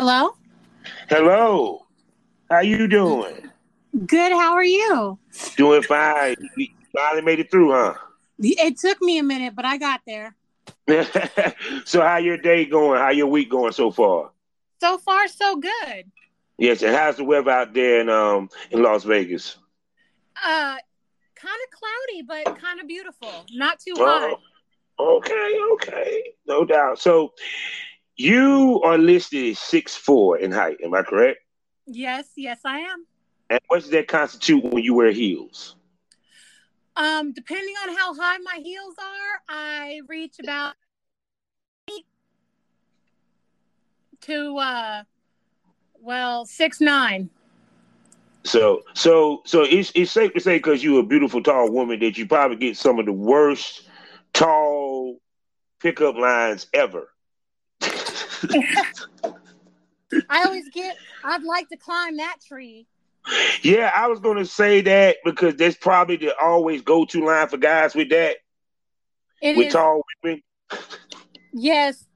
Hello. Hello. How you doing? Good. How are you? Doing fine. You finally made it through, huh? It took me a minute, but I got there. so how your day going? How your week going so far? So far, so good. Yes, and how's the weather out there in um in Las Vegas? Uh kind of cloudy, but kind of beautiful. Not too hot. Oh, okay, okay. No doubt. So you are listed six four in height, am I correct? Yes, yes, I am. And what does that constitute when you wear heels? Um, depending on how high my heels are, I reach about eight to uh well six nine. So, so, so it's it's safe to say because you're a beautiful tall woman that you probably get some of the worst tall pickup lines ever. I always get. I'd like to climb that tree. Yeah, I was gonna say that because that's probably the always go to line for guys with that. It with is- tall women. Yes.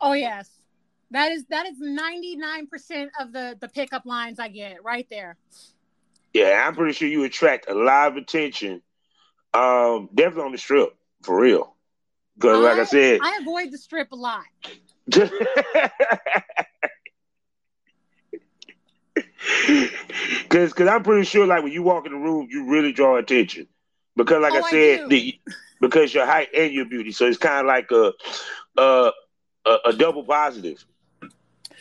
Oh yes. That is that is ninety nine percent of the the pickup lines I get right there. Yeah, I'm pretty sure you attract a lot of attention. Um, definitely on the strip, for real. Because, like I said, I avoid the strip a lot. Because cause I'm pretty sure, like when you walk in the room, you really draw attention. Because, like Oh, I said, the, because your height and your beauty, so it's kind of like a, a a a double positive.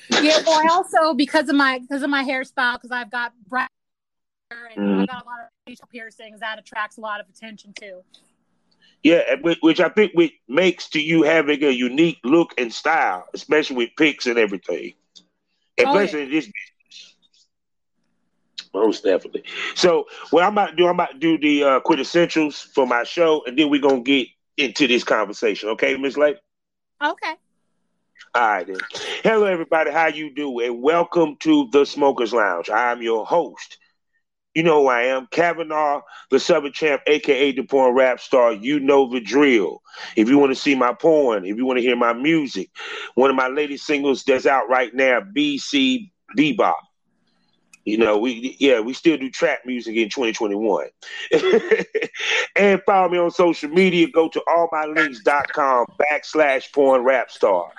Yeah, well, I also because of my because of my hairstyle, because I've got bright hair and Mhm. I've got a lot of facial piercings, that attracts a lot of attention too. Yeah, which, I think which makes to you having a unique look and style, especially with pics and everything, and Oh, especially in this business. Most definitely. So, what I'm about to do, I'm about to do the uh, quintessentials for my show, and then we're gonna get into this conversation. Okay, Miss Lake. Okay. All right, then. Hello, everybody. How you do? And welcome to the Smokers Lounge. I'm your host. You know who I am, Kavanaugh, the Southern Champ, aka the porn rap star. You know the drill. If you want to see my porn, if you want to hear my music, one of my latest singles that's out right now, BC Bebop. You know, we yeah, we still do trap music in 2021. and follow me on social media. Go to allmylinks.com backslash porn rap star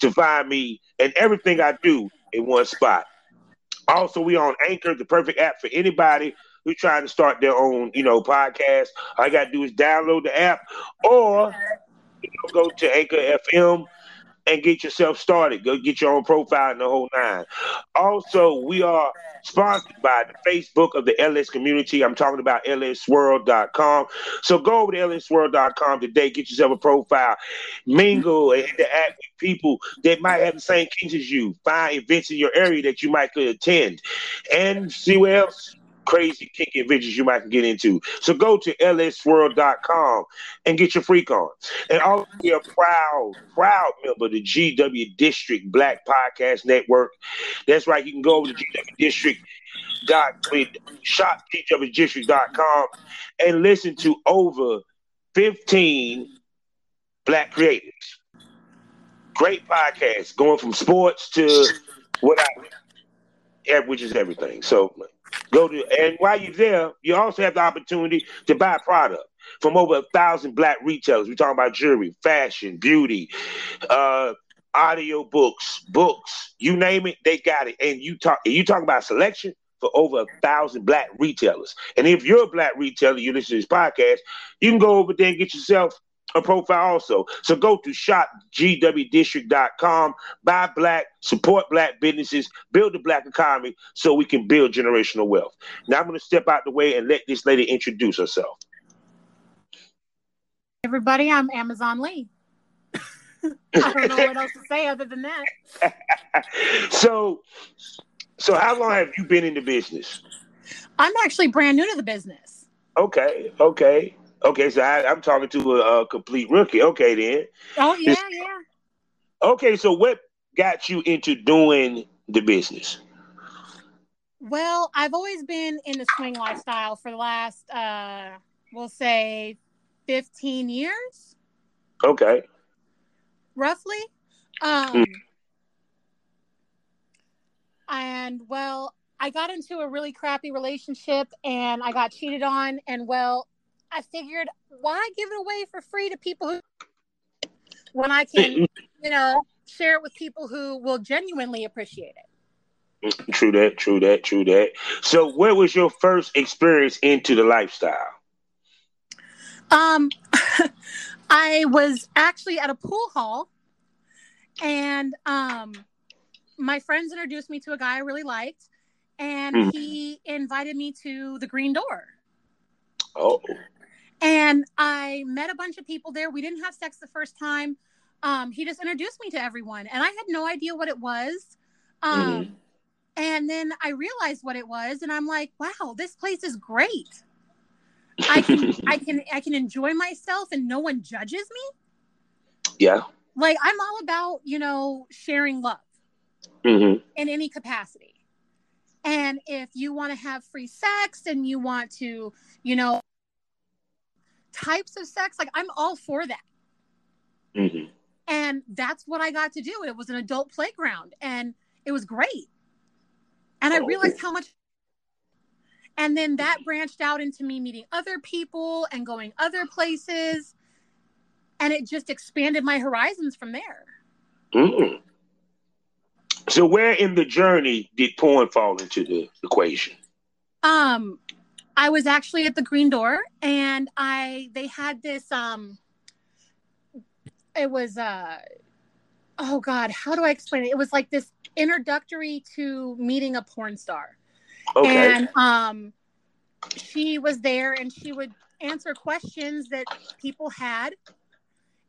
to find me and everything I do in one spot. Also, we on Anchor, the perfect app for anybody who's trying to start their own, you know, podcast. All you gotta do is download the app or you know, go to Anchor FM and get yourself started. Go get your own profile and the whole nine. Also, we are sponsored by the Facebook of the LS community. I'm talking about lsworld.com. So go over to lsworld.com today, get yourself a profile, mingle and interact with people that might have the same kinks as you. Find events in your area that you might could attend and see what else crazy kinky adventures you might get into. So go to lsworld.com and get your freak on. And also be a proud, proud member of the GW District Black Podcast Network. That's right. You can go over to GW District dot shop GWDistrict.com and listen to over 15 black creators. Great podcasts going from sports to what I which is everything. So go to and while you're there, you also have the opportunity to buy product from over a thousand black retailers. We're talking about jewelry, fashion, beauty, uh, audio books, books, you name it, they got it. And you talk and you talk about selection for over a thousand black retailers. And if you're a black retailer, you listen to this podcast, you can go over there and get yourself a profile also. So go to shopgwdistrict.com, buy black, support black businesses, build the black economy so we can build generational wealth. Now I'm going to step out the way and let this lady introduce herself. Everybody, I'm Amazon Lee. I don't know what else to say other than that. so, so how long have you been in the business? I'm actually brand new to the business. Okay, okay, okay. So I, I'm talking to a, a complete rookie. Okay, then. Oh yeah, yeah. Okay, so what got you into doing the business? Well, I've always been in the swing lifestyle for the last, uh, we'll say, 15 years, Okay. roughly. Um, Hmm. and well, I got into a really crappy relationship and I got cheated on. And well, I figured why give it away for free to people who, when I can, you know, share it with people who will genuinely appreciate it. True that, true that, true that. So, where was your first experience into the lifestyle? Um, I was actually at a pool hall, and um, my friends introduced me to a guy I really liked, and mm. he invited me to the Green Door. Oh. And I met a bunch of people there. We didn't have sex the first time. Um, he just introduced me to everyone, and I had no idea what it was. Um, mm. And then I realized what it was, and I'm like, "Wow, this place is great. I can, I can, I can enjoy myself, and no one judges me." Yeah. Like I'm all about, you know, sharing love mm-hmm. in any capacity. And if you want to have free sex and you want to, you know, types of sex, like I'm all for that. Mm-hmm. And that's what I got to do. It was an adult playground and it was great. And I realized how much. And then that branched out into me meeting other people and going other places. And it just expanded my horizons from there. Mm-hmm. So where in the journey did porn fall into the equation? Um, I was actually at the Green Door, and I they had this. Um, it was uh, oh god, how do I explain it? It was like this introductory to meeting a porn star. Okay. And um, she was there, and she would answer questions that people had,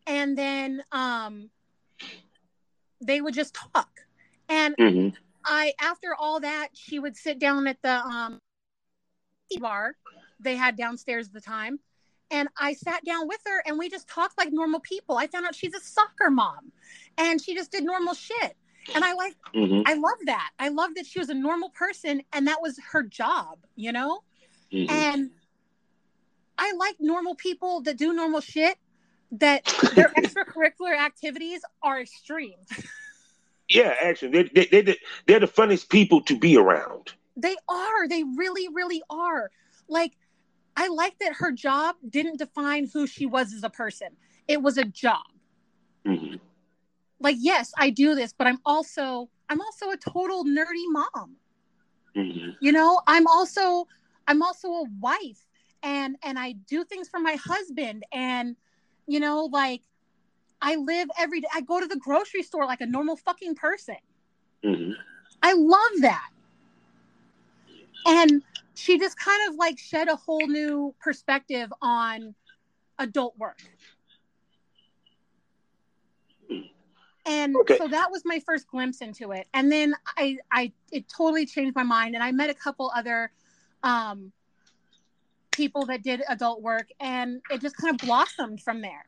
and then um, they would just talk and mm-hmm. I, after all that, she would sit down at the um, bar they had downstairs at the time. And I sat down with her and we just talked like normal people. I found out she's a soccer mom and she just did normal shit. And I like, mm-hmm. I love that. I love that she was a normal person and that was her job, you know? Mm-hmm. And I like normal people that do normal shit, that their extracurricular activities are extreme. Yeah, actually, they, they, they, they're the funniest people to be around. They are. They really, really are. Like, I like that her job didn't define who she was as a person. It was a job. Mm-hmm. Like, yes, I do this, but I'm also I'm also a total nerdy mom. Mm-hmm. You know, I'm also I'm also a wife, and and I do things for my husband, and you know, like I live every day. I go to the grocery store like a normal fucking person. Mm-hmm. I love that. And she just kind of like shed a whole new perspective on adult work. And okay. so that was my first glimpse into it. And then I, I, it totally changed my mind. And I met a couple other um, people that did adult work, and it just kind of blossomed from there.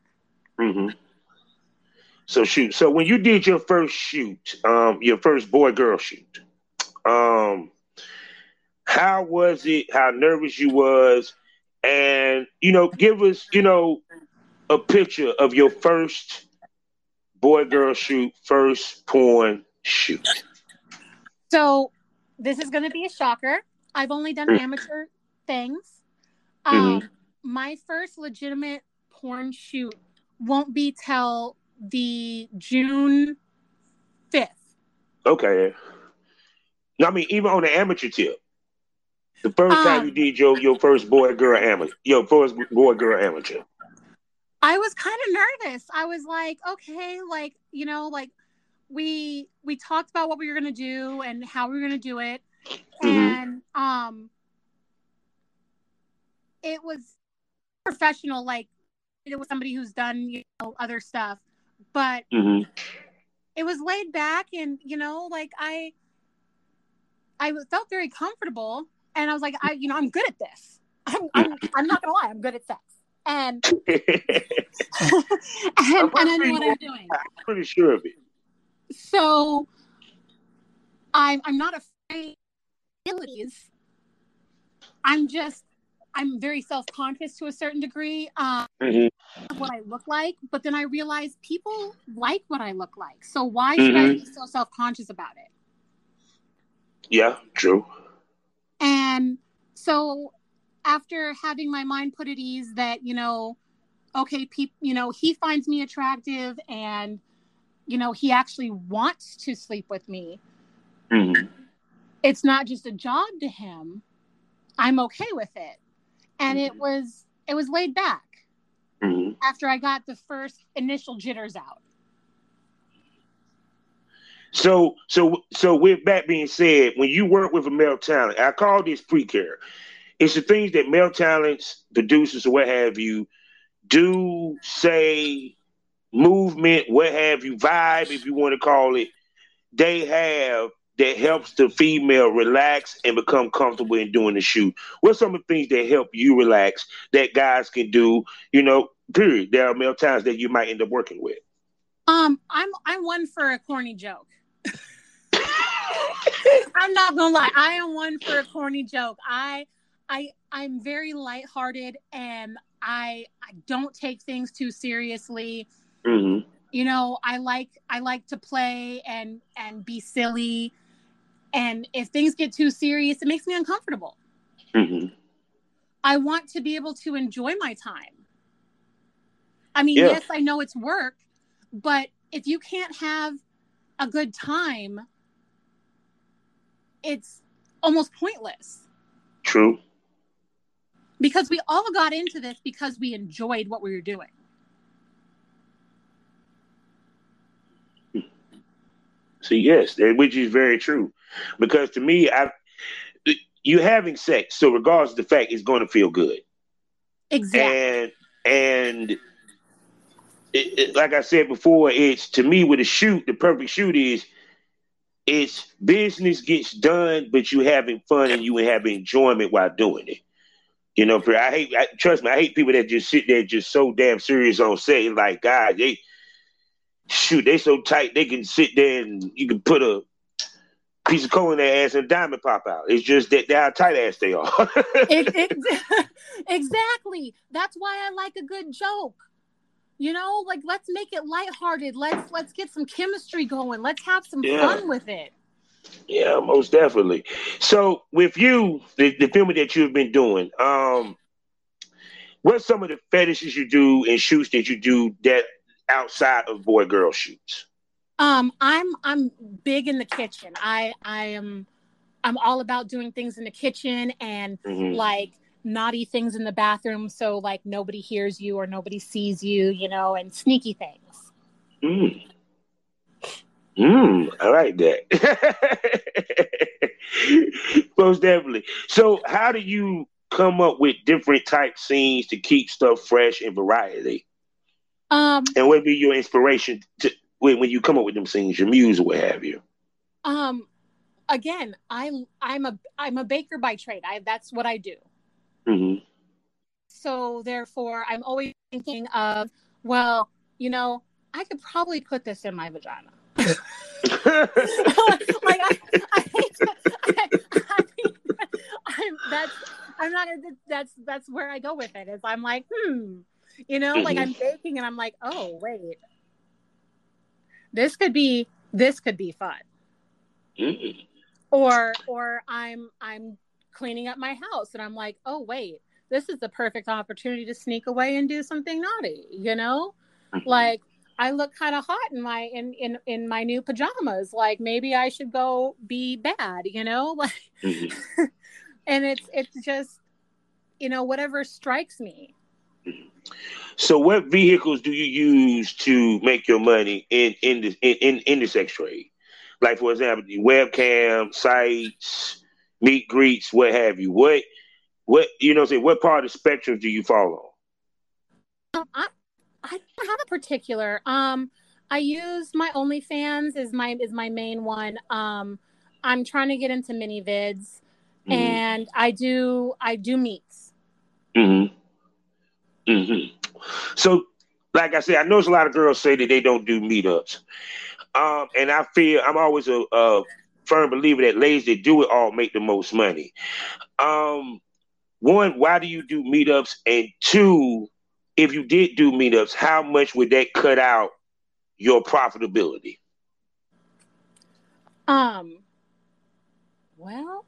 Mm-hmm. So shoot. So when you did your first shoot, um, your first boy girl shoot, how was it? How nervous you was, and you know, give us, you know, a picture of your first boy girl shoot, first porn shoot. So this is going to be a shocker. I've only done mm-hmm. amateur things. Um, mm-hmm. My first legitimate porn shoot won't be till the June 5th. Okay. I mean, even on the amateur tip, the first um, time you did your, your first boy girl amateur, your first boy girl amateur. I was kind of nervous. I was like, okay, like, you know, like we we talked about what we were gonna do and how we were gonna do it. Mm-hmm. And um it was professional, like it was somebody who's done, you know, other stuff but mm-hmm. it was laid back and you know like i i felt very comfortable and i was like i you know i'm good at this i'm i'm, I'm not gonna lie i'm good at sex and and, and i know what i'm doing i'm pretty sure of it so i'm i'm not afraid of abilities i'm just I'm very self conscious to a certain degree. Um, mm-hmm. what I look like, but then I realize people like what I look like. So why should mm-hmm. I be so self conscious about it? Yeah, true. And so after having my mind put at ease that, you know, okay, pe- you know, he finds me attractive and, you know, he actually wants to sleep with me. Mm-hmm. It's not just a job to him. I'm okay with it. And mm-hmm. it was it was laid back mm-hmm. after I got the first initial jitters out. So, so, so with that being said, when you work with a male talent, I call this pre-care. It's the things that male talents, producers, what have you, do, say, movement, what have you, vibe, if you want to call it, they have that helps the female relax and become comfortable in doing the shoot? What's some of the things that help you relax that guys can do? You know, period. There are male talents that you might end up working with. Um, I'm I'm one for a corny joke. I'm not gonna lie. I am one for a corny joke. I, I, I'm very lighthearted, and I, I don't take things too seriously. Mm-hmm. You know, I like, I like to play and and be silly, and if things get too serious, it makes me uncomfortable. Mm-hmm. I want to be able to enjoy my time. I mean, yeah. yes, I know it's work, but if you can't have a good time, it's almost pointless. True. Because we all got into this because we enjoyed what we were doing. See, yes, which is very true. Because to me, I you having sex, so regardless of the fact, it's going to feel good. Exactly. And and it, it, like I said before, it's to me with a shoot, the perfect shoot is it's business gets done, but you having fun and you have enjoyment while doing it. You know, for, I hate. I, trust me, I hate people that just sit there just so damn serious on set. Like God, they shoot, they so tight they can sit there and you can put a piece of coal in their ass and a diamond pop out. It's just that how tight ass they are. it, it, exactly. That's why I like a good joke you know like let's make it lighthearted. Let's let's get some chemistry going. Let's have some yeah. fun with it. Yeah most definitely. So with you the, the filming that you've been doing um what's some of the fetishes you do and shoots that you do that outside of boy girl shoots? Um i'm i'm big in the kitchen. I i am i'm all about doing things in the kitchen and mm-hmm. like naughty things in the bathroom so like nobody hears you or nobody sees you, you know, and sneaky things. Mm. Mm, I like that. Most definitely. So how do you come up with different type scenes to keep stuff fresh and variety? Um and what be your inspiration to when, when you come up with them scenes, your muse or what have you? Um again, I I'm a I'm a baker by trade. I that's what I do. Mm-hmm. So therefore, I'm always thinking of, well, you know, I could probably put this in my vagina. like I, I I, I I'm that's I'm not that's that's where I go with it. Is I'm like, hmm, you know, mm-hmm. like I'm baking and I'm like, oh wait, this could be this could be fun. Mm-hmm. Or or I'm I'm cleaning up my house and I'm like, oh wait, this is the perfect opportunity to sneak away and do something naughty, you know? Mm-hmm. Like I look kind of hot in my in, in in my new pajamas. Like maybe I should go be bad, you know? Like mm-hmm. and it's it's just you know whatever strikes me. Mm-hmm. So what vehicles do you use to make your money in in the in, in the sex trade? Like for example, the webcam sites, meet greets, what have you. What what you know say what part of the spectrum do you follow? Um, I I don't have a particular. Um I use my OnlyFans is my is my main one. Um I'm trying to get into ManyVids mm-hmm. and I do I do meets. Mhm. Mhm. So like I said, I know a lot of girls say that they don't do meetups. Um, and I feel I'm always a, a firm believer that ladies that do it all make the most money. Um, one, why do you do meetups? And two, if you did do meetups, how much would that cut out your profitability? Um, Well,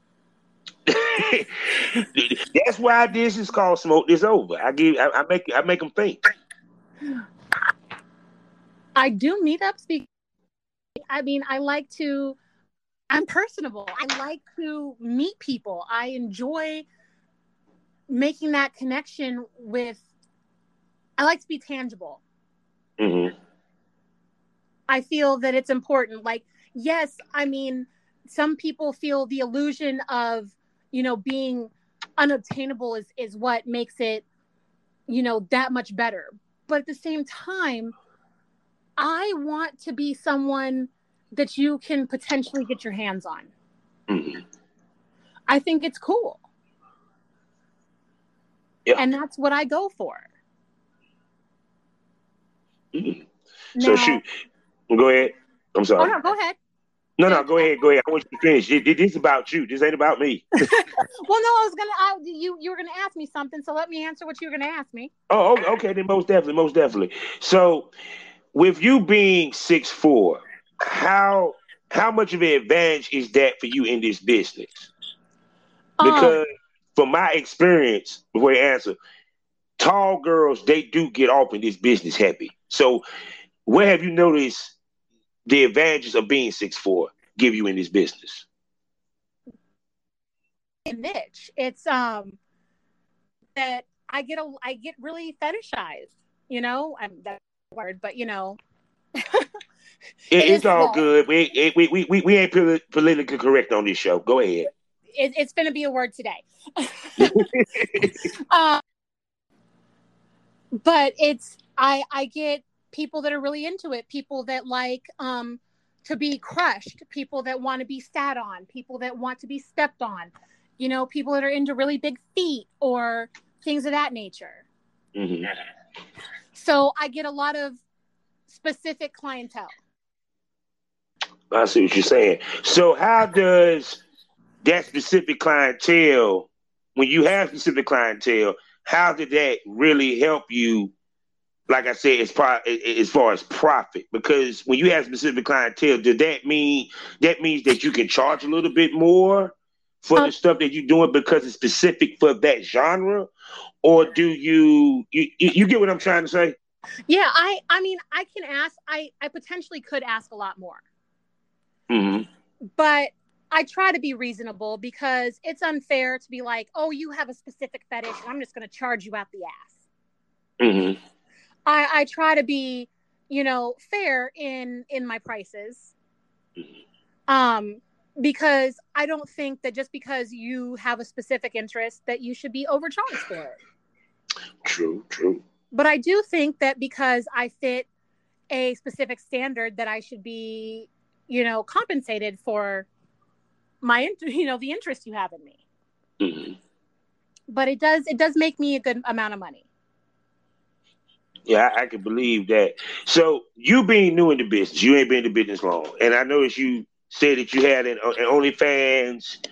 that's why this is called "Smoke This Over." I give, I, I make, I make them think. I do meetups because I mean, I like to. I'm personable. I like to meet people. I enjoy making that connection with. I like to be tangible. Mm-hmm. I feel that it's important. Like, yes, I mean, some people feel the illusion of, you know, being unobtainable is is what makes it, you know, that much better. But at the same time, I want to be someone that you can potentially get your hands on. Mm-hmm. I think it's cool. Yeah. And that's what I go for. Mm-hmm. So shoot, go ahead. I'm sorry. Oh no, go ahead. No, no, go ahead, go ahead. I want you to finish. This is about you. This ain't about me. well, no, I was gonna. I, you you were gonna ask me something, so let me answer what you were gonna ask me. Oh, okay. Then most definitely, most definitely. So, with you being six four, how how much of an advantage is that for you in this business? Because um, from my experience, before you answer, tall girls they do get off in this business happy. So, where have you noticed the advantages of being six four give you in this business? Niche. It's um that I get a I get really fetishized. You know, I'm that word, but you know. it, it's all small. good. We, we, we, we, we ain't politically correct on this show. Go ahead. It, it's going to be a word today. uh, but it's I I get people that are really into it, people that like um, to be crushed, people that want to be sat on, people that want to be stepped on, you know, people that are into really big feet or things of that nature. Mm-hmm. So I get a lot of specific clientele. I see what you're saying. So how does that specific clientele, when you have specific clientele, how did that really help you like I said, as far as far as profit, because when you have specific clientele, does that mean that means that you can charge a little bit more for um, the stuff that you're doing because it's specific for that genre, or do you, you you get what I'm trying to say? Yeah, I I mean I can ask I I potentially could ask a lot more, mm-hmm. but I try to be reasonable because it's unfair to be like, oh, you have a specific fetish, and I'm just going to charge you out the ass. Mm-hmm. I, I try to be, you know, fair in in my prices. Um, because I don't think that just because you have a specific interest that you should be overcharged for it. True, true. But I do think that because I fit a specific standard that I should be, you know, compensated for my you know, the interest you have in me. Mm-hmm. But it does it does make me a good amount of money. Yeah, I, I, can believe that. So you being new in the business, you ain't been in the business long, and I noticed you said that you had an, an OnlyFans,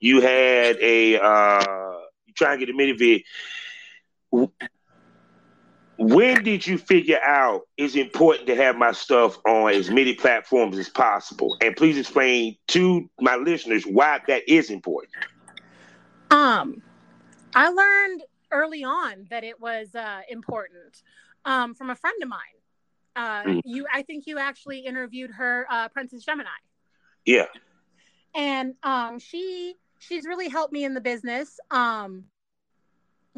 you had a uh, you trying to get a mini vid. When did you figure out it's important to have my stuff on as many platforms as possible? And please explain to my listeners why that is important. Um, I learned early on that it was uh, important um, from a friend of mine. Uh, mm. You, I think you actually interviewed her, uh, Princess Gemini. Yeah. And um, she she's really helped me in the business, um,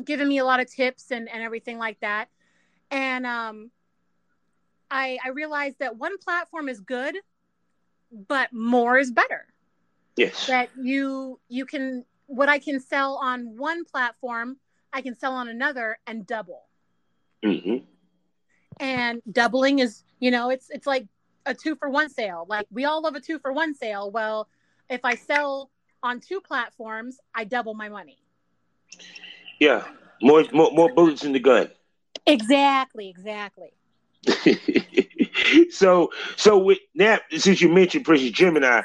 given me a lot of tips and, and everything like that. And um, I I realized that one platform is good, but more is better. Yes. That you you can what I can sell on one platform, I can sell on another and double. Mm-hmm and doubling is you know it's it's like a two for one sale like we all love a two for one sale well if i sell on two platforms i double my money yeah more more, more bullets in the gun exactly exactly so so with now since you mentioned Princess Gemini,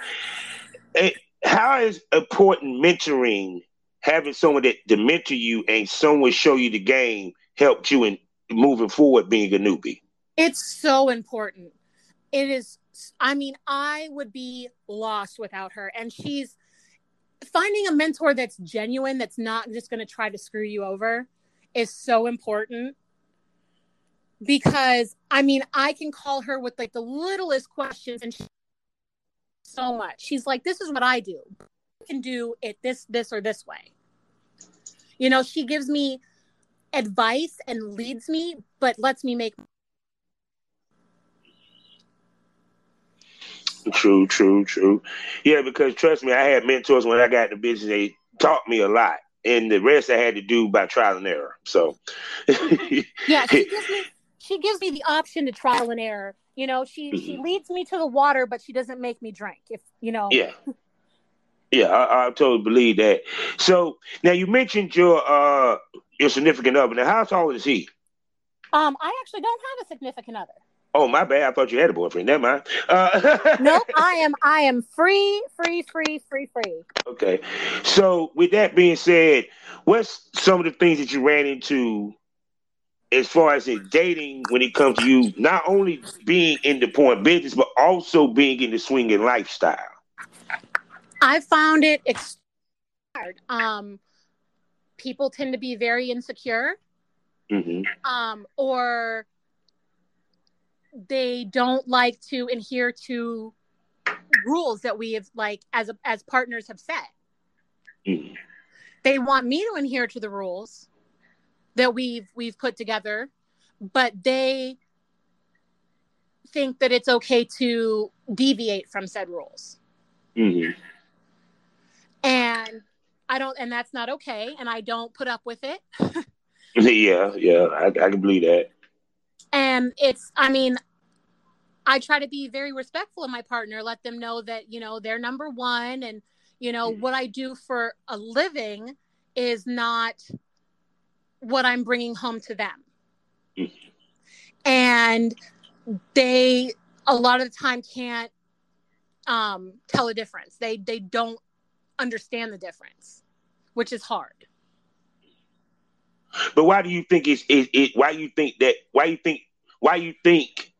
eh, how is important mentoring having someone that to mentor you and someone show you the game helped you in moving forward being a newbie? It's so important. It is I mean, I would be lost without her and she's finding a mentor that's genuine, that's not just going to try to screw you over, is so important. Because I mean, I can call her with like the littlest questions, and she, so much. She's like, "This is what I do. I can do it this, this, or this way." You know, she gives me advice and leads me, but lets me make True, true, true. Yeah, because trust me, I had mentors when I got in the business. They taught me a lot, and the rest I had to do by trial and error. So, yeah, she gives me she gives me the option to trial and error. You know, she mm-hmm. she leads me to the water, but she doesn't make me drink. If you know, yeah, yeah, I, I totally believe that. So now you mentioned your uh your significant other. Now, how tall is he? Um, I actually don't have a significant other. Oh, my bad. I thought you had a boyfriend. Never mind. Uh, nope, I am. I am free, free, free, free, free. Okay. So, with that being said, what's some of the things that you ran into as far as in dating when it comes to you not only being in the porn business but also being in the swinging lifestyle? I found it hard. Um, people tend to be very insecure, mm-hmm. um, or they don't like to adhere to rules that we have like as as partners have set. Mm-hmm. They want me to adhere to the rules that we've we've put together, but they think that it's okay to deviate from said rules. Mm-hmm. And I don't, and that's not okay. And I don't put up with it. yeah, yeah, I, I can believe that. And it's, I mean, I try to be very respectful of my partner, let them know that, you know, they're number one. And, you know, mm-hmm. what I do for a living is not what I'm bringing home to them. Mm-hmm. And they, a lot of the time, can't um, tell a difference. They, they don't understand the difference, which is hard. But why do you think it's it, it why you think that why you think why you think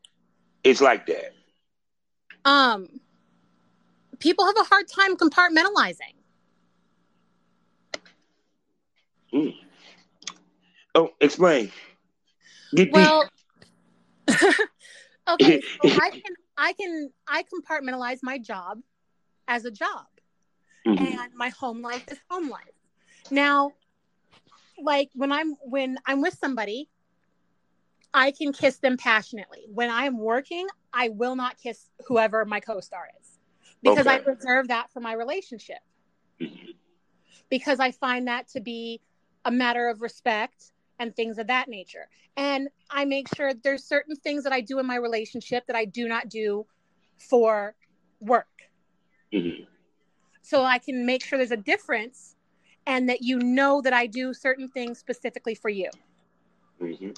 it's like that? Um people have a hard time compartmentalizing. Mm. Oh, explain. Get well, okay, so I can I can I compartmentalize my job as a job mm-hmm. and my home life is home life. Now, like when I'm when I'm with somebody, I can kiss them passionately. When I'm working, I will not kiss whoever my co-star is because okay. I reserve that for my relationship. Mm-hmm. Because I find that to be a matter of respect and things of that nature. And I make sure there's certain things that I do in my relationship that I do not do for work. Mm-hmm so I can make sure there's a difference and that you know that I do certain things specifically for you mm-hmm.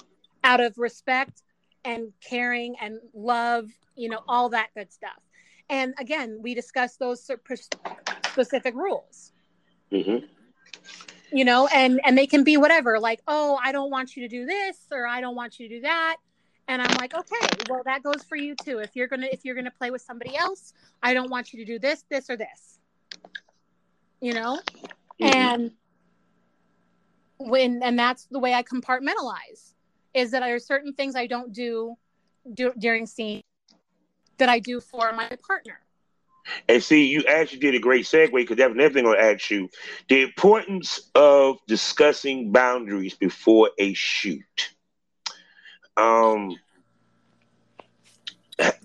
out of respect and caring and love, you know, all that good stuff. And again, we discuss those specific rules. Mm-hmm. You know, and and they can be whatever, like, oh, I don't want you to do this, or I don't want you to do that, and i'm like okay well that goes for you too. If you're gonna if you're gonna play with somebody else i don't want you to do this this or this. You know? Mm-hmm. and when and that's the way i compartmentalize is that there are certain things i don't do, do during scene that i do for my partner and see, you actually did a great segue because that's another thing I'll ask you. The importance of discussing boundaries before a shoot. Um,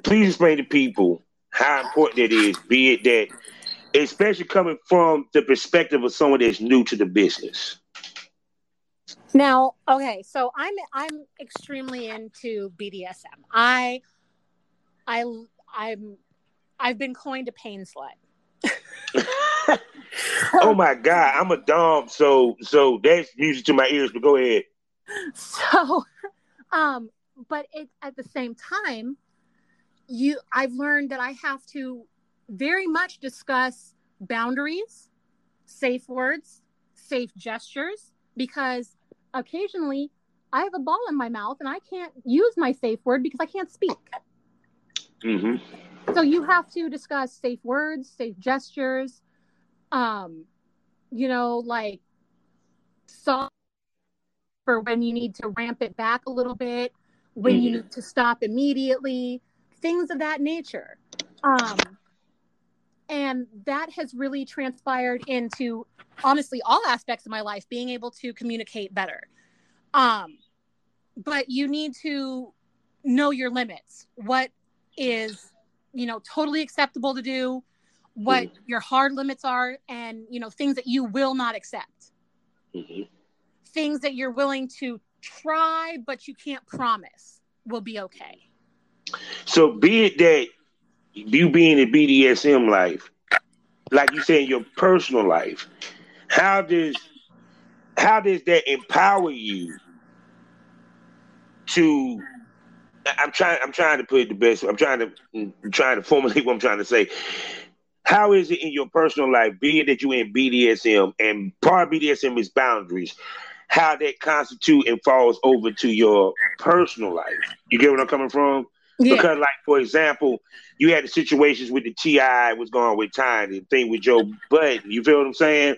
please explain to people how important it is, be it that especially coming from the perspective of someone that's new to the business. Now, okay, so I'm I'm extremely into BDSM. I I I'm I've been coined a pain slut. oh my god, I'm a dom, so so that's music to my ears. But go ahead. So, um, but it at the same time, you I've learned that I have to very much discuss boundaries, safe words, safe gestures, because occasionally I have a ball in my mouth and I can't use my safe word because I can't speak. Mm-hmm. So you have to discuss safe words, safe gestures, um, you know, like soft for when you need to ramp it back a little bit, when you need to stop immediately, things of that nature. Um, and that has really transpired into honestly all aspects of my life being able to communicate better. Um but you need to know your limits. What is you know totally acceptable to do what mm-hmm. your hard limits are and you know things that you will not accept mm-hmm. things that you're willing to try but you can't promise will be okay so be it that you being in bdsm life like you say in your personal life how does how does that empower you to I'm trying I'm trying to put it the best I'm trying to I'm trying to formulate what I'm trying to say. How is it in your personal life, being that you're in BDSM and part of BDSM is boundaries, how that constitute and falls over to your personal life? You get what I'm coming from? Yeah. Because, like, for example, you had the situations with the TI was going with Tiny, the thing with Joe Budden. You feel what I'm saying?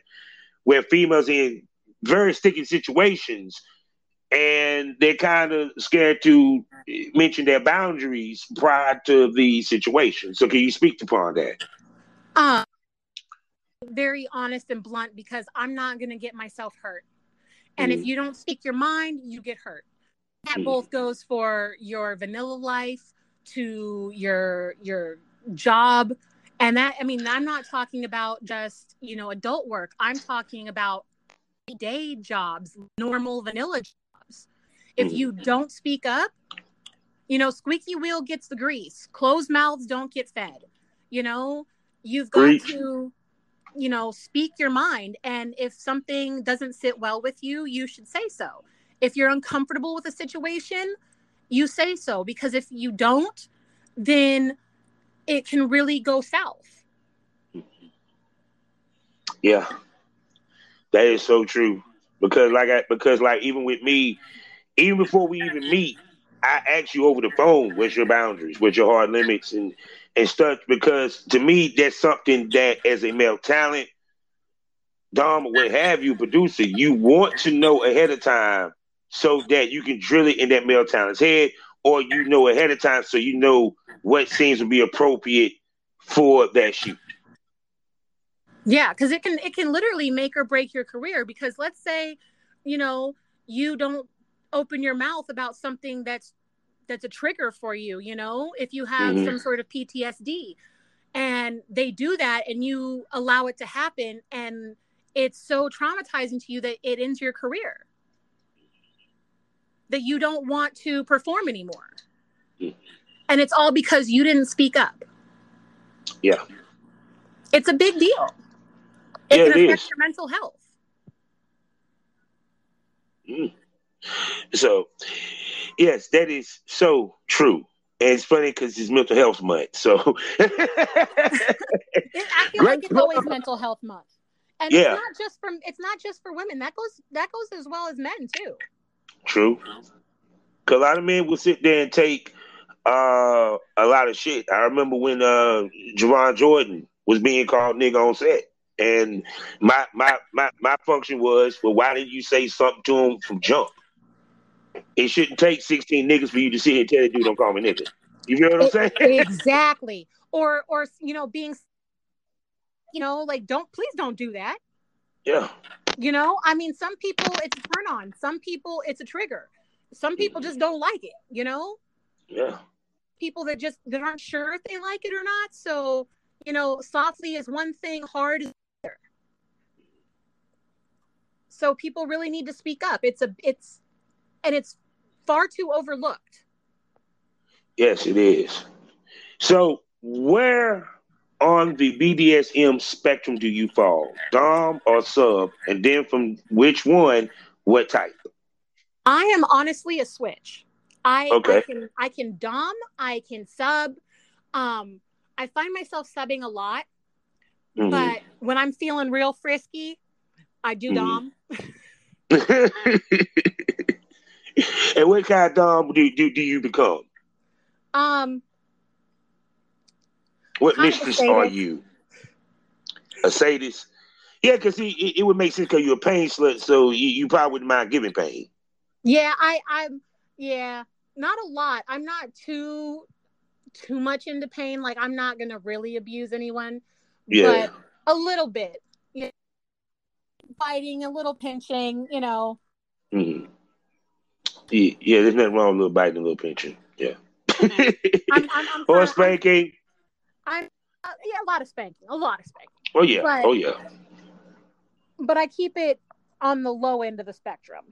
Where females in very sticky situations and they're kind of scared to mention their boundaries prior to the situation. So, can you speak upon that? Um, very honest and blunt because I'm not going to get myself hurt. And mm-hmm. if you don't speak your mind, you get hurt. That mm-hmm. both goes for your vanilla life to your your job and that i mean i'm not talking about just you know adult work i'm talking about day jobs normal vanilla if mm-hmm. you don't speak up, you know, squeaky wheel gets the grease. Closed mouths don't get fed. You know, you've got Preach. to, you know, speak your mind. And if something doesn't sit well with you, you should say so. If you're uncomfortable with a situation, you say so. Because if you don't, then it can really go south. Yeah, that is so true. Because like I, because like even with me, even before we even meet, I ask you over the phone, what's your boundaries, what's your hard limits and and stuff, because to me that's something that as a male talent, Dom or what have you, producer, you want to know ahead of time so that you can drill it in that male talent's head, or you know ahead of time so you know what scenes would be appropriate for that shoot. Yeah, because it can it can literally make or break your career. Because let's say, you know, you don't open your mouth about something that's that's a trigger for you you know if you have mm-hmm. some sort of ptsd and they do that and you allow it to happen. And it's so traumatizing to you that it ends your career. That you don't want to perform anymore. Mm-hmm. and it's all because you didn't speak up. Yeah. It's a big deal. It yeah, can affect your mental health. Mm. So, yes, that is so true. And it's funny because it's mental health month. So, I feel like it's always mental health month, and yeah. it's not just from it's not just for women. That goes that goes as well as men too. True. Cause a lot of men will sit there and take uh, a lot of shit. I remember when uh, Jovan Jordan was being called nigga on set. And my my my my function was, well, why didn't you say something to him from jump? It shouldn't take 16 niggas for you to sit here and tell the dude don't call me nigga. You feel what I'm saying? exactly. Or or you know, being you know, like don't please don't do that. Yeah. You know, I mean some people it's a turn on. Some people it's a trigger. Some people mm-hmm. just don't like it, you know? Yeah. People that just that aren't sure if they like it or not. So, you know, softly is one thing, hard is another. So people really need to speak up. It's a it's and it's far too overlooked. Yes, it is. So, where on the BDSM spectrum do you fall? Dom or sub? And then from which one, what type? I am honestly a switch. I, okay. I can I can dom, I can sub. Um, I find myself subbing a lot, mm-hmm. but when I'm feeling real frisky, I do mm-hmm. dom. and what kind of dom do, do, do you become? Um. What mistress are you? A sadist. Yeah, because it, it would make sense because you're a pain slut, so you, you probably wouldn't mind giving pain. Yeah, I, I'm. Yeah, not a lot. I'm not too too much into pain. Like I'm not gonna really abuse anyone. Yeah. But a little bit. You know, biting, a little pinching, you know. Yeah, yeah, there's nothing wrong with a little biting, a little pinching. Yeah. I'm, I'm, I'm or kinda- spanking. I'm uh, yeah, a lot of spanking, a lot of spanking. Oh yeah. But- oh yeah. But I keep it on the low end of the spectrum.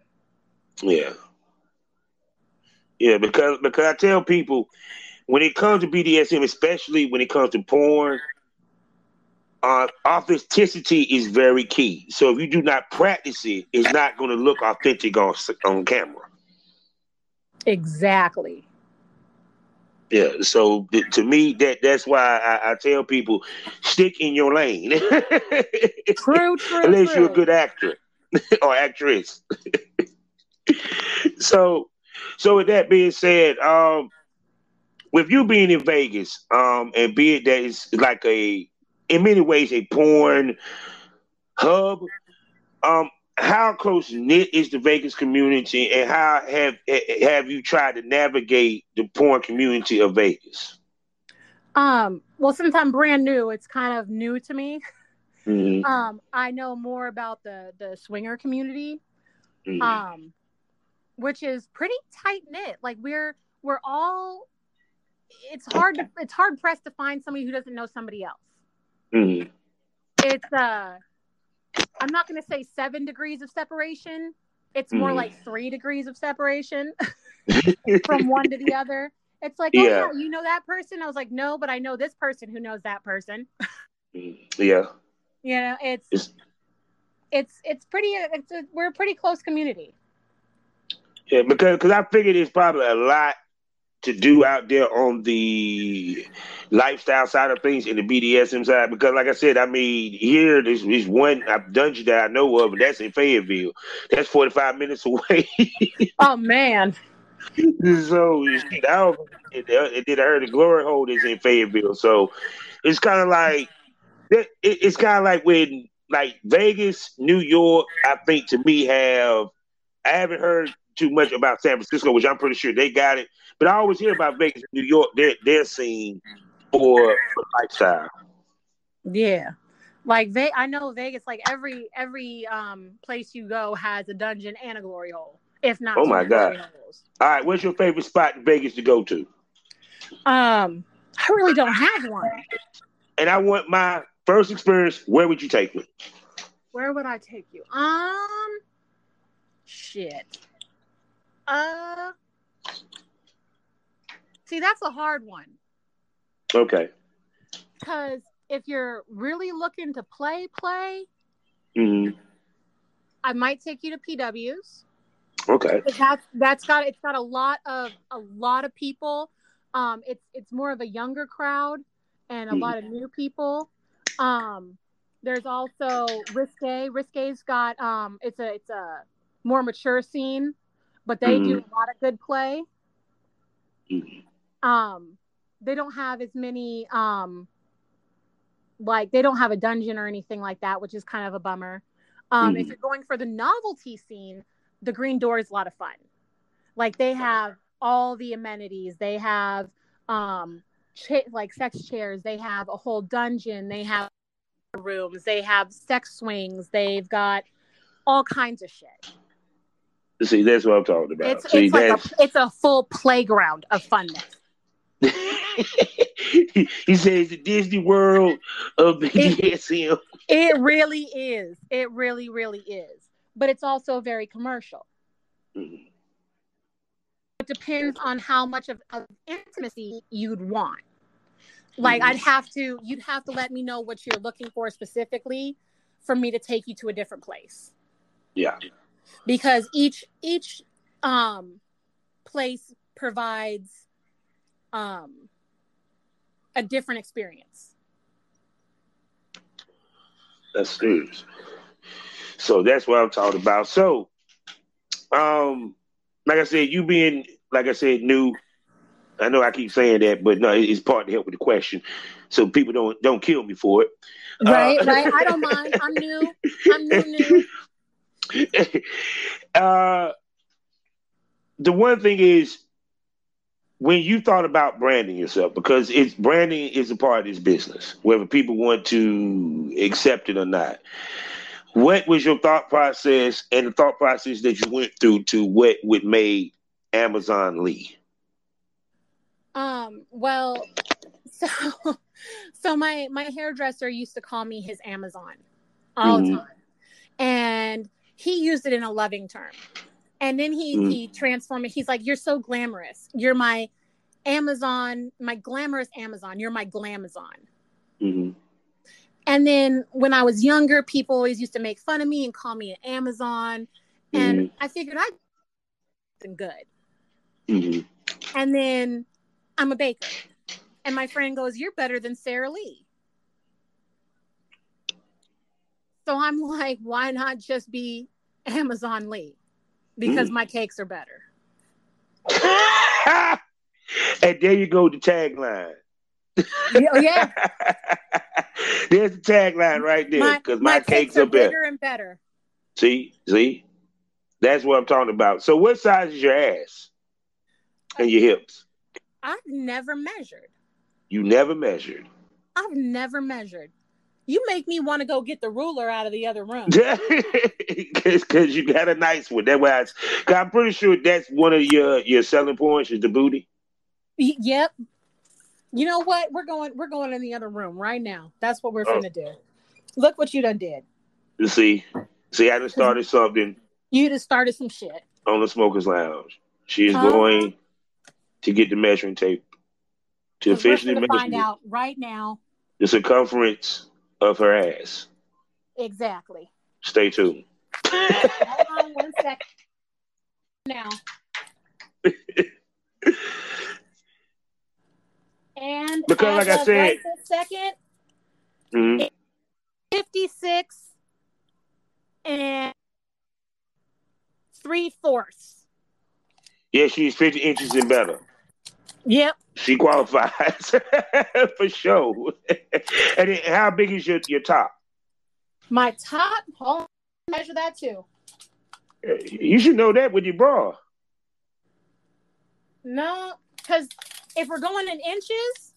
Yeah. Yeah, because because I tell people when it comes to BDSM, especially when it comes to porn, uh, authenticity is very key. So if you do not practice it, it's not going to look authentic on on camera. Exactly. Yeah. So th- to me, that that's why I, I tell people stick in your lane. True, true. unless true. you're a good actor or actress. so, so with that being said, um, with you being in Vegas, um, and be it that it's like a, in many ways, a porn hub, um, how close knit is the Vegas community, and how have have you tried to navigate the porn community of Vegas? Um, well, since I'm brand new, it's kind of new to me. Mhm, Um, I know more about the the swinger community, mhm. um, which is pretty tight knit. Like we're we're all. It's hard to it's hard pressed to find somebody who doesn't know somebody else. Mhm. It's uh, I'm not going to say seven degrees of separation. It's more Mhm. like three degrees of separation from one to the other. It's like, oh Yeah. yeah, you know that person. I was like, no, but I know this person who knows that person. Mhm. yeah. You know, it's It's- it's it's pretty. It's a, we're a pretty close community. Yeah, because cause I figured it's probably a lot to do out there on the lifestyle side of things in the BDSM side. Because, like I said, I mean, here there's, there's one dungeon that I know of, and that's in Fayetteville. That's 45 minutes away. Oh man, so, know, and then I heard the glory hole is in Fayetteville. So, it's kind of like it- it's kind of like when like Vegas, New York. I think to me have I haven't heard too much about San Francisco, which I'm pretty sure they got it. But I always hear about Vegas, New York. Their their scene for, for lifestyle. yeah. Like Ve- I know Vegas. Like every every um place you go has a dungeon and a glory hole. If not, Oh my God. All right, what's your favorite spot in Vegas to go to? Um, I really don't have one. And I want my first experience. Where would you take me? Where would I take you? Um, shit. Uh, see, that's a hard one Okay. because if you're really looking to play, play, hmm I might take you to PW's. Okay. That's that's got it's got a lot of a lot of people. Um, it's it's more of a younger crowd and a Mhm. lot of new people. Um, there's also Risque. Risque's got um, it's a it's a more mature scene, but they do a lot of good play. Mhm. Um, they don't have as many um, like they don't have a dungeon or anything like that, which is kind of a bummer. Um, If Mhm. you're going for the novelty scene, the Green Door is a lot of fun. Like they have all the amenities. They have um, cha- like sex chairs. They have a whole dungeon. They have rooms. They have sex swings. They've got all kinds of shit. See, that's what I'm talking about. It's See, it's like a, it's a full playground of funness. he, says the Disney World of BDSM. It really is. It really, really is. But it's also very commercial. Mhm. It depends on how much of, of intimacy you'd want. Like Mhm. I'd have to, you'd have to let me know what you're looking for specifically for me to take you to a different place. Yeah. Because each each um place provides um a different experience. That's serious. So that's what I'm talking about. So, um, like I said, you being like I said, new, I know I keep saying that, but no, it's part to help with the question, so people don't don't kill me for it. Right, uh, right. I don't mind. I'm new. I'm new, new. uh, the one thing is when you thought about branding yourself, because it's branding is a part of this business, whether people want to accept it or not. What was your thought process and the thought process that you went through to what would made Amazon Lee? Um, well, so so my my hairdresser used to call me his Amazon all mm-hmm. the time. And he used it in a loving term. And then he mm-hmm. he transformed it. He's like, You're so glamorous. You're my Amazon, my glamorous Amazon. You're my glamazon. Mm-hmm. And then when I was younger, people always used to make fun of me and call me an Amazon. And mm-hmm. I figured I'd been good. Mm-hmm. And then I'm a baker. And my friend goes, You're better than Sara Lee. So I'm like, Why not just be Amazon Lee? Because mm. my cakes are better. and there you go, the tagline. Oh, yeah. There's the tagline right there. Because my, my, cakes, cakes, are, better. and better. See, see, that's what I'm talking about. So, what size is your ass and your hips? I've never measured. You never measured. I've never measured. You make me want to go get the ruler out of the other room. Because you got a nice one. That was. I'm pretty sure that's one of your your selling points is the booty. Yep. You know what? We're going. We're going in the other room right now. That's what we're oh. gonna do. Look what you done did. You see, see, I just started something. You just started some shit on the smokers lounge. She is going to get the measuring tape to officially measure find out right now the circumference of her ass. Exactly. Stay tuned. Hold on one second. Now. and because, like I said, right second, mm-hmm. fifty-six and three fourths. Yeah, she's fifty inches and better. Yep. She qualifies for sure. and how big is your, your top? My top? Hold measure that too. You should know that with your bra. No, because if we're going in inches,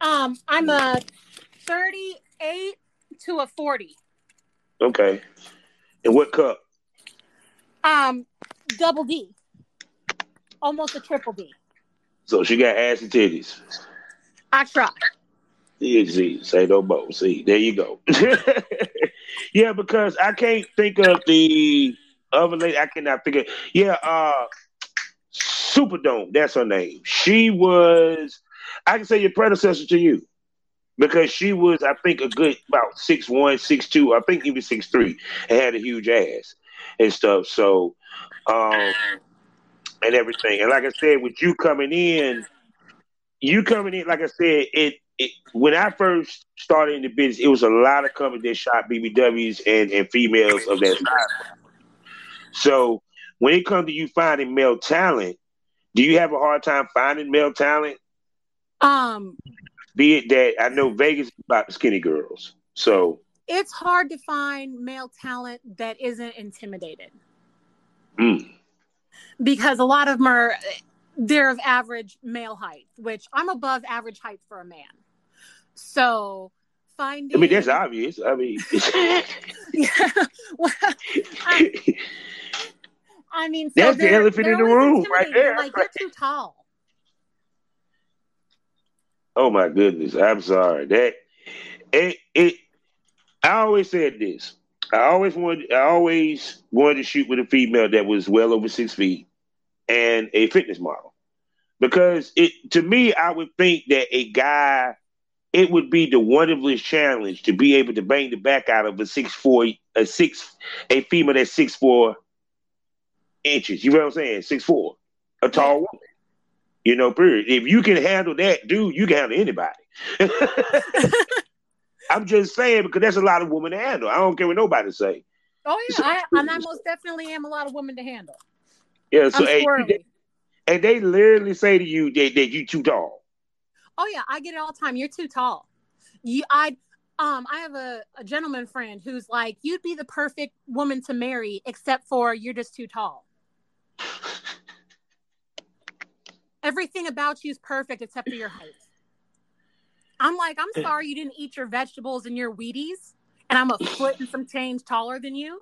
um, I'm a 38 to a 40. Okay. And what cup? Um, double D almost a triple B. So she got ass and titties. I try. Yeah, see, say no more. See, there you go. yeah, because I can't think of the other lady. I cannot think of. Yeah, uh, Superdome. That's her name. She was. I can say your predecessor to you because she was, I think, a good about six one, six two. I think even six three, and had a huge ass and stuff. So, um, and everything. And like I said, with you coming in, you coming in, like I said, it, it when I first started in the business, it was a lot of companies that shot BBWs and, and females of that style. So when it comes to you finding male talent, do you have a hard time finding male talent? Um, be it that I know Vegas is about skinny girls, so it's hard to find male talent that isn't intimidated. Mm because a lot of them are they're of average male height, which I'm above average height for a man. So finding I mean that's obvious. I mean yeah. Well, I, I mean so that's the elephant in the room right there. Like you're too tall. Oh my goodness. I'm sorry. That it it I always said this. I always wanted I always wanted to shoot with a female that was well over six feet and a fitness model. Because it to me, I would think that a guy, it would be the wonderfulest challenge to be able to bang the back out of a six four a six a female that's six four inches. You know what I'm saying? Six four. A tall woman. You know, period. If you can handle that, dude, you can handle anybody. I'm just saying because that's a lot of women to handle. I don't care what nobody say. Oh yeah, I, and I most definitely am a lot of women to handle. Yeah, so hey, and they literally say to you that, that you too tall. Oh yeah, I get it all the time. You're too tall. You, I, um, I have a, a gentleman friend who's like, you'd be the perfect woman to marry, except for you're just too tall. Everything about you is perfect except for your height. I'm like, I'm sorry you didn't eat your vegetables and your Wheaties, and I'm a foot and some change taller than you.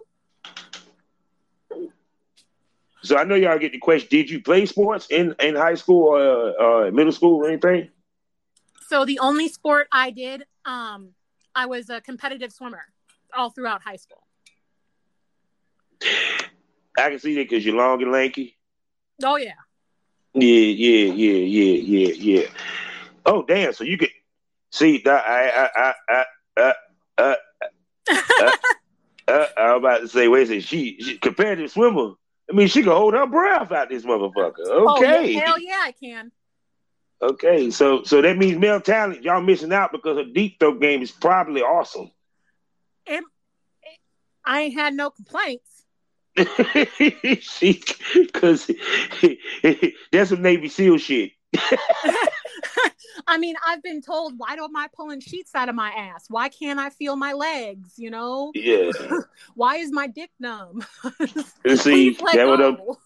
So I know y'all get the question: Did you play sports in in high school or uh, middle school or anything? So the only sport I did, um, I was a competitive swimmer all throughout high school. I can see that because you're long and lanky. Oh yeah. Yeah, yeah, yeah, yeah, yeah, yeah. Oh damn! So you could see that I I I I uh, uh, uh, I'm about to say, wait a second. She, she competitive swimmer. I mean, she can hold her breath out this motherfucker. Okay. Oh, hell yeah, I can. Okay, so so that means male talent. Y'all missing out because her deep throat game is probably awesome. And I ain't had no complaints. she, because that's some Navy SEAL shit. I mean, I've been told, why don't I pulling sheets out of my ass? Why can't I feel my legs? You know? Yeah. why is my dick numb? see, that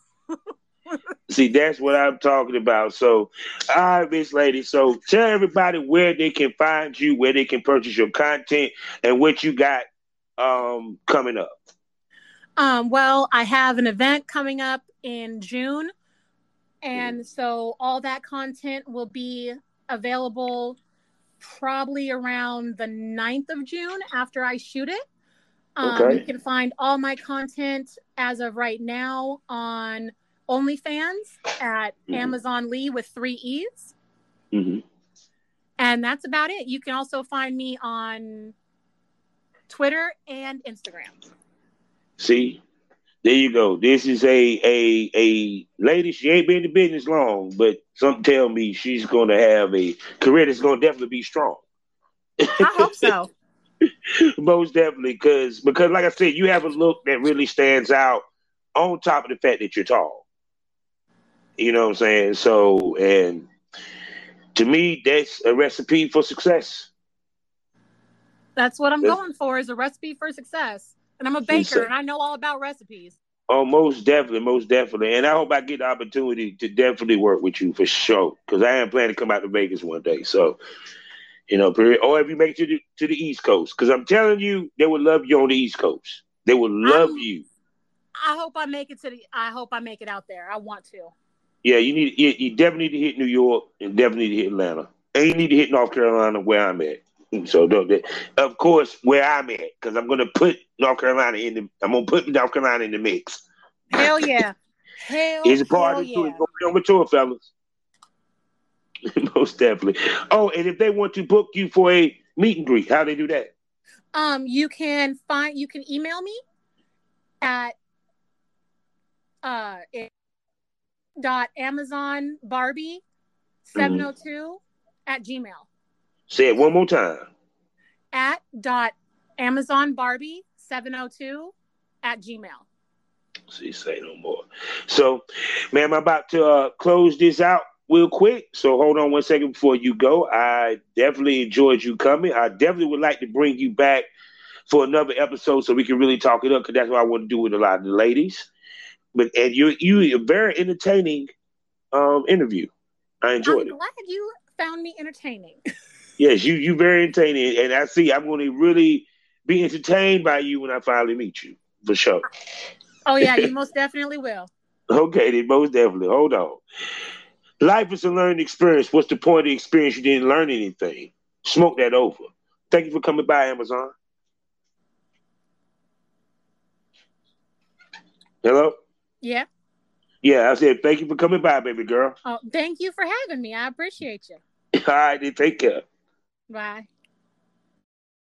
I'm, see, that's what I'm talking about. So, all right, Miss Lady. So, tell everybody where they can find you, where they can purchase your content, and what you got um, coming up. Um, well, I have an event coming up in June. And so all that content will be available probably around the 9th of June after I shoot it. Um, okay. You can find all my content as of right now on OnlyFans at mm-hmm. Amazon Lee with three E's. Mm-hmm. And that's about it. You can also find me on Twitter and Instagram. See, there you go. This is a a a lady. She ain't been in the business long, but some tell me she's going to have a career that's going to definitely be strong. I hope so. Most definitely, because because like I said, you have a look that really stands out. On top of the fact that you're tall, you know what I'm saying. So, and to me, that's a recipe for success. That's what I'm that's, going for is a recipe for success. And I'm a baker and I know all about recipes. Oh, most definitely, most definitely. And I hope I get the opportunity to definitely work with you for sure. Because I am planning to come out to Vegas one day. So, you know, or if you make it to the, to the East Coast. Because I'm telling you, they would love you on the East Coast. They would love I'm, you. I hope I make it to the I hope I make it out there. I want to. Yeah, you need you, you definitely need to hit New York and definitely need to hit Atlanta. And you need to hit North Carolina where I'm at. So, of course, where I'm at, because I'm going to put North Carolina in the. I'm going to put North Carolina in the mix. Hell yeah! Hell, yeah. it's a party yeah. It's going to be on fellas. Most definitely. Oh, and if they want to book you for a meet and greet, how they do that? Um, you can find. You can email me at uh dot Amazon Barbie seven oh two at Gmail. Say it one more time. At dot Amazon Barbie 702 at Gmail. See, say no more. So, ma'am, I'm about to uh, close this out real quick. So hold on one second before you go. I definitely enjoyed you coming. I definitely would like to bring you back for another episode so we can really talk it up because that's what I want to do with a lot of the ladies. But and you you a very entertaining um, interview. I enjoyed I'm it. Glad you found me entertaining. Yes, you you very entertaining, and I see I'm going to really be entertained by you when I finally meet you for sure. Oh yeah, you most definitely will. Okay, then most definitely. Hold on. Life is a learning experience. What's the point of the experience? You didn't learn anything. Smoke that over. Thank you for coming by, Amazon. Hello. Yeah. Yeah, I said thank you for coming by, baby girl. Oh, thank you for having me. I appreciate you. All right, then take care. Bye.